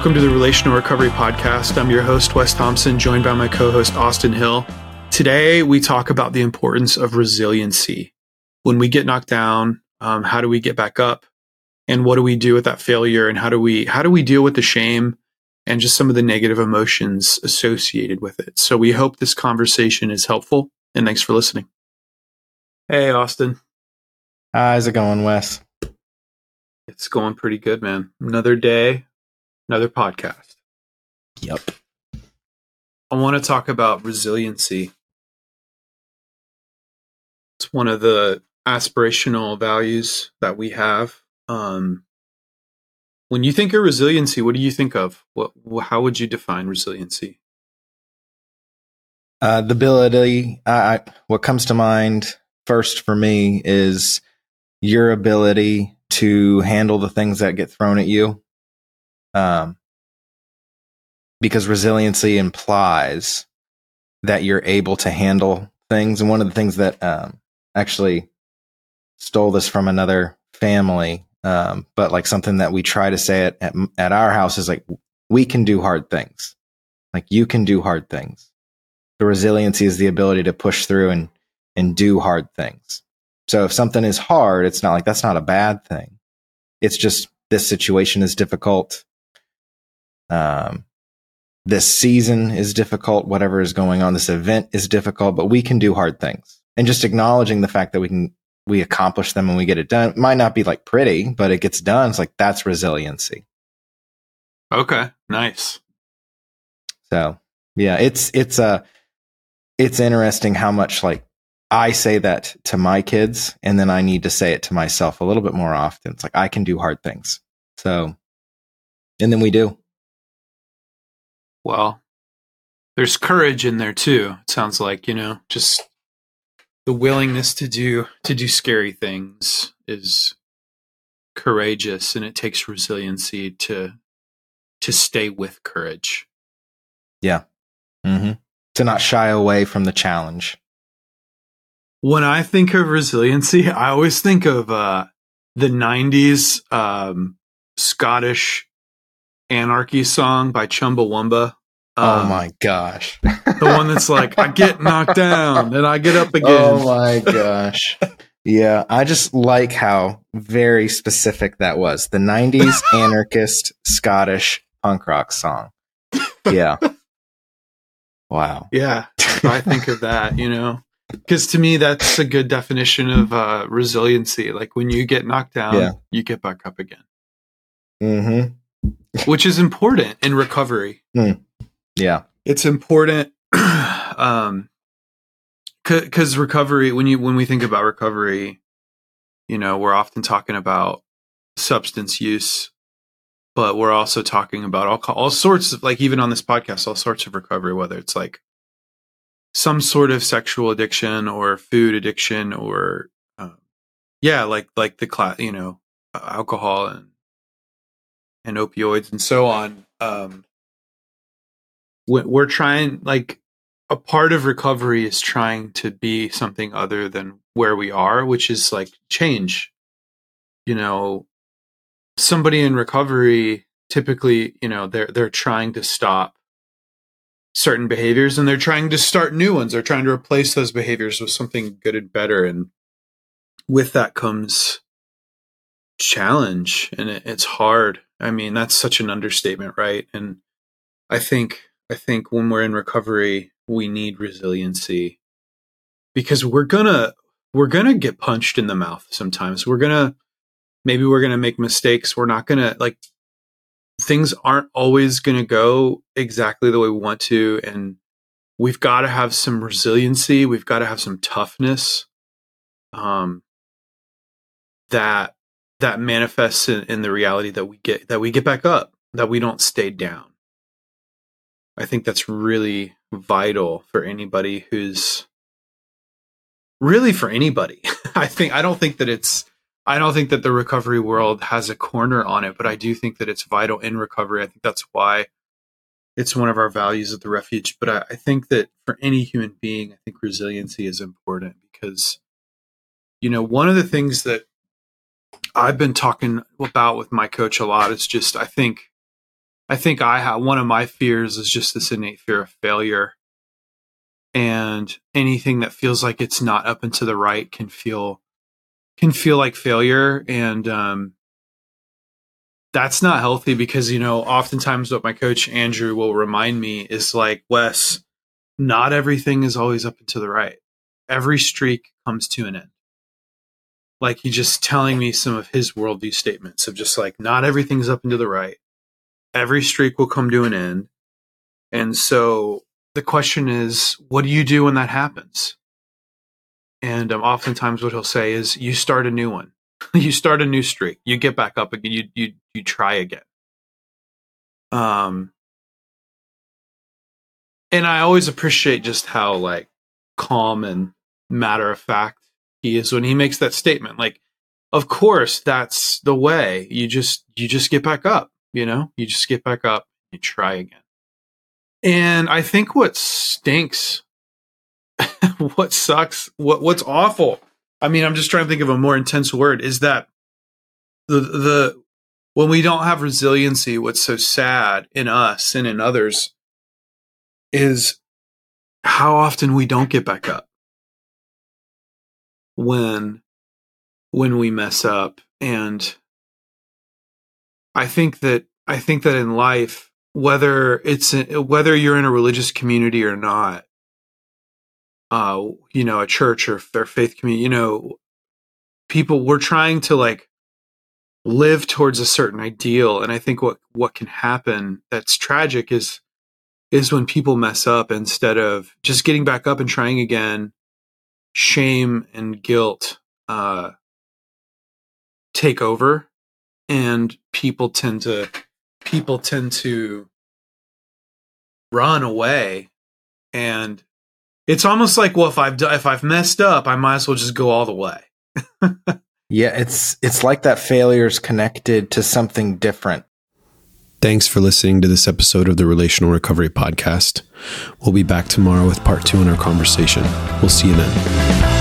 Welcome to the Relational Recovery Podcast. I'm your host, Wes Thompson, joined by my co host, Austin Hill. Today, we talk about the importance of resiliency. When we get knocked down, um, how do we get back up? And what do we do with that failure? And how do we how do we deal with the shame and just some of the negative emotions associated with it? So we hope this conversation is helpful. And thanks for listening. Hey, Austin. How's it going, Wes? It's going pretty good, man. Another day, another podcast. Yep. I want to talk about resiliency. It's one of the aspirational values that we have. Um, when you think of resiliency, what do you think of? What, how would you define resiliency? Uh, the ability, I, what comes to mind first for me is your ability to handle the things that get thrown at you. Um, because resiliency implies that you're able to handle things. And one of the things that um, actually stole this from another family, um, but like something that we try to say at, at, at our house is like, we can do hard things. Like you can do hard things. The resiliency is the ability to push through and, and do hard things. So if something is hard, it's not like that's not a bad thing. It's just this situation is difficult. Um, this season is difficult. Whatever is going on, this event is difficult, but we can do hard things. And just acknowledging the fact that we can, we accomplish them and we get it done. It might not be like pretty, but it gets done. It's like that's resiliency. Okay. Nice. So yeah, it's, it's a, uh, it's interesting how much like I say that to my kids and then I need to say it to myself a little bit more often. It's like I can do hard things. So, and then we do. Well, there's courage in there too. It sounds like, you know, just the willingness to do to do scary things is courageous and it takes resiliency to to stay with courage. Yeah. hmm To not shy away from the challenge. When I think of resiliency, I always think of uh, the '90s um, Scottish anarchy song by Chumbawamba. Oh um, oh my gosh. the one that's like, I get knocked down and I get up again. Oh my gosh. Yeah, I just like how very specific that was. The 90s anarchist Scottish punk rock song. Yeah. Wow. Yeah. I think of that, you know because to me that's a good definition of uh, resiliency like when you get knocked down yeah. you get back up again mm-hmm. Which is important in recovery mm. yeah it's important um because recovery when you when we think about recovery you know we're often talking about substance use but we're also talking about all all sorts of like even on this podcast all sorts of recovery whether it's like some sort of sexual addiction or food addiction or um, yeah like like the class you know alcohol and and opioids and so on um we're trying like a part of recovery is trying to be something other than where we are which is like change you know somebody in recovery typically you know they're they're trying to stop certain behaviors and they're trying to start new ones. They're trying to replace those behaviors with something good and better. And with that comes challenge and it, it's hard. I mean, that's such an understatement, right? And I think, I think when we're in recovery, we need resiliency because we're gonna, we're gonna get punched in the mouth sometimes. We're gonna, maybe we're gonna make mistakes. We're not gonna like things aren't always to go exactly the way we want to. And we've got to have some resiliency. We've got to have some toughness um, that that manifests in, in the reality that we get that we get back up, that we don't stay down. I think that's really vital for anybody who's really for anybody. I think I don't think that it's I don't think that the recovery world has a corner on it, but I do think that it's vital in recovery. I think that's why it's one of our values at the refuge. But I, I think that for any human being, I think resiliency is important because, you know, one of the things that I've been talking about with my coach a lot is just, I think I think I have one of my fears is just this innate fear of failure. And anything that feels like it's not up and to the right can feel can feel like failure. And um that's not healthy because, you know, oftentimes what my coach Andrew will remind me is like, Wes, not everything is always up and to the right. Every streak comes to an end. Like he just telling me some of his worldview statements of just like, not everything's up and to the right every streak will come to an end. And so the question is, what do you do when that happens? And um, oftentimes, what he'll say is, you start a new one. you start a new streak. You get back up again. You you you try again. Um, and I always appreciate just how like calm and matter of fact he is when he makes that statement. Like, of course, that's the way. You just you just get back up. You know, you just get back up, you try again. And I think what stinks, what sucks, what what's awful. I mean, I'm just trying to think of a more intense word. Is that the the when we don't have resiliency? What's so sad in us and in others is how often we don't get back up when when we mess up and I think that I think that in life, whether it's whether you're in a religious community or not, uh, you know, a church or, or faith community, you know, people we're trying to like live towards a certain ideal, and I think what what can happen that's tragic is is when people mess up instead of just getting back up and trying again. Shame and guilt uh, take over. And people tend to people tend to run away. And it's almost like well if i've if i've messed up i might as well just go all the way. Yeah it's it's like that failure is connected to something different thanks for listening to this episode of the relational recovery podcast. We'll be back tomorrow with part two in our conversation. We'll see you then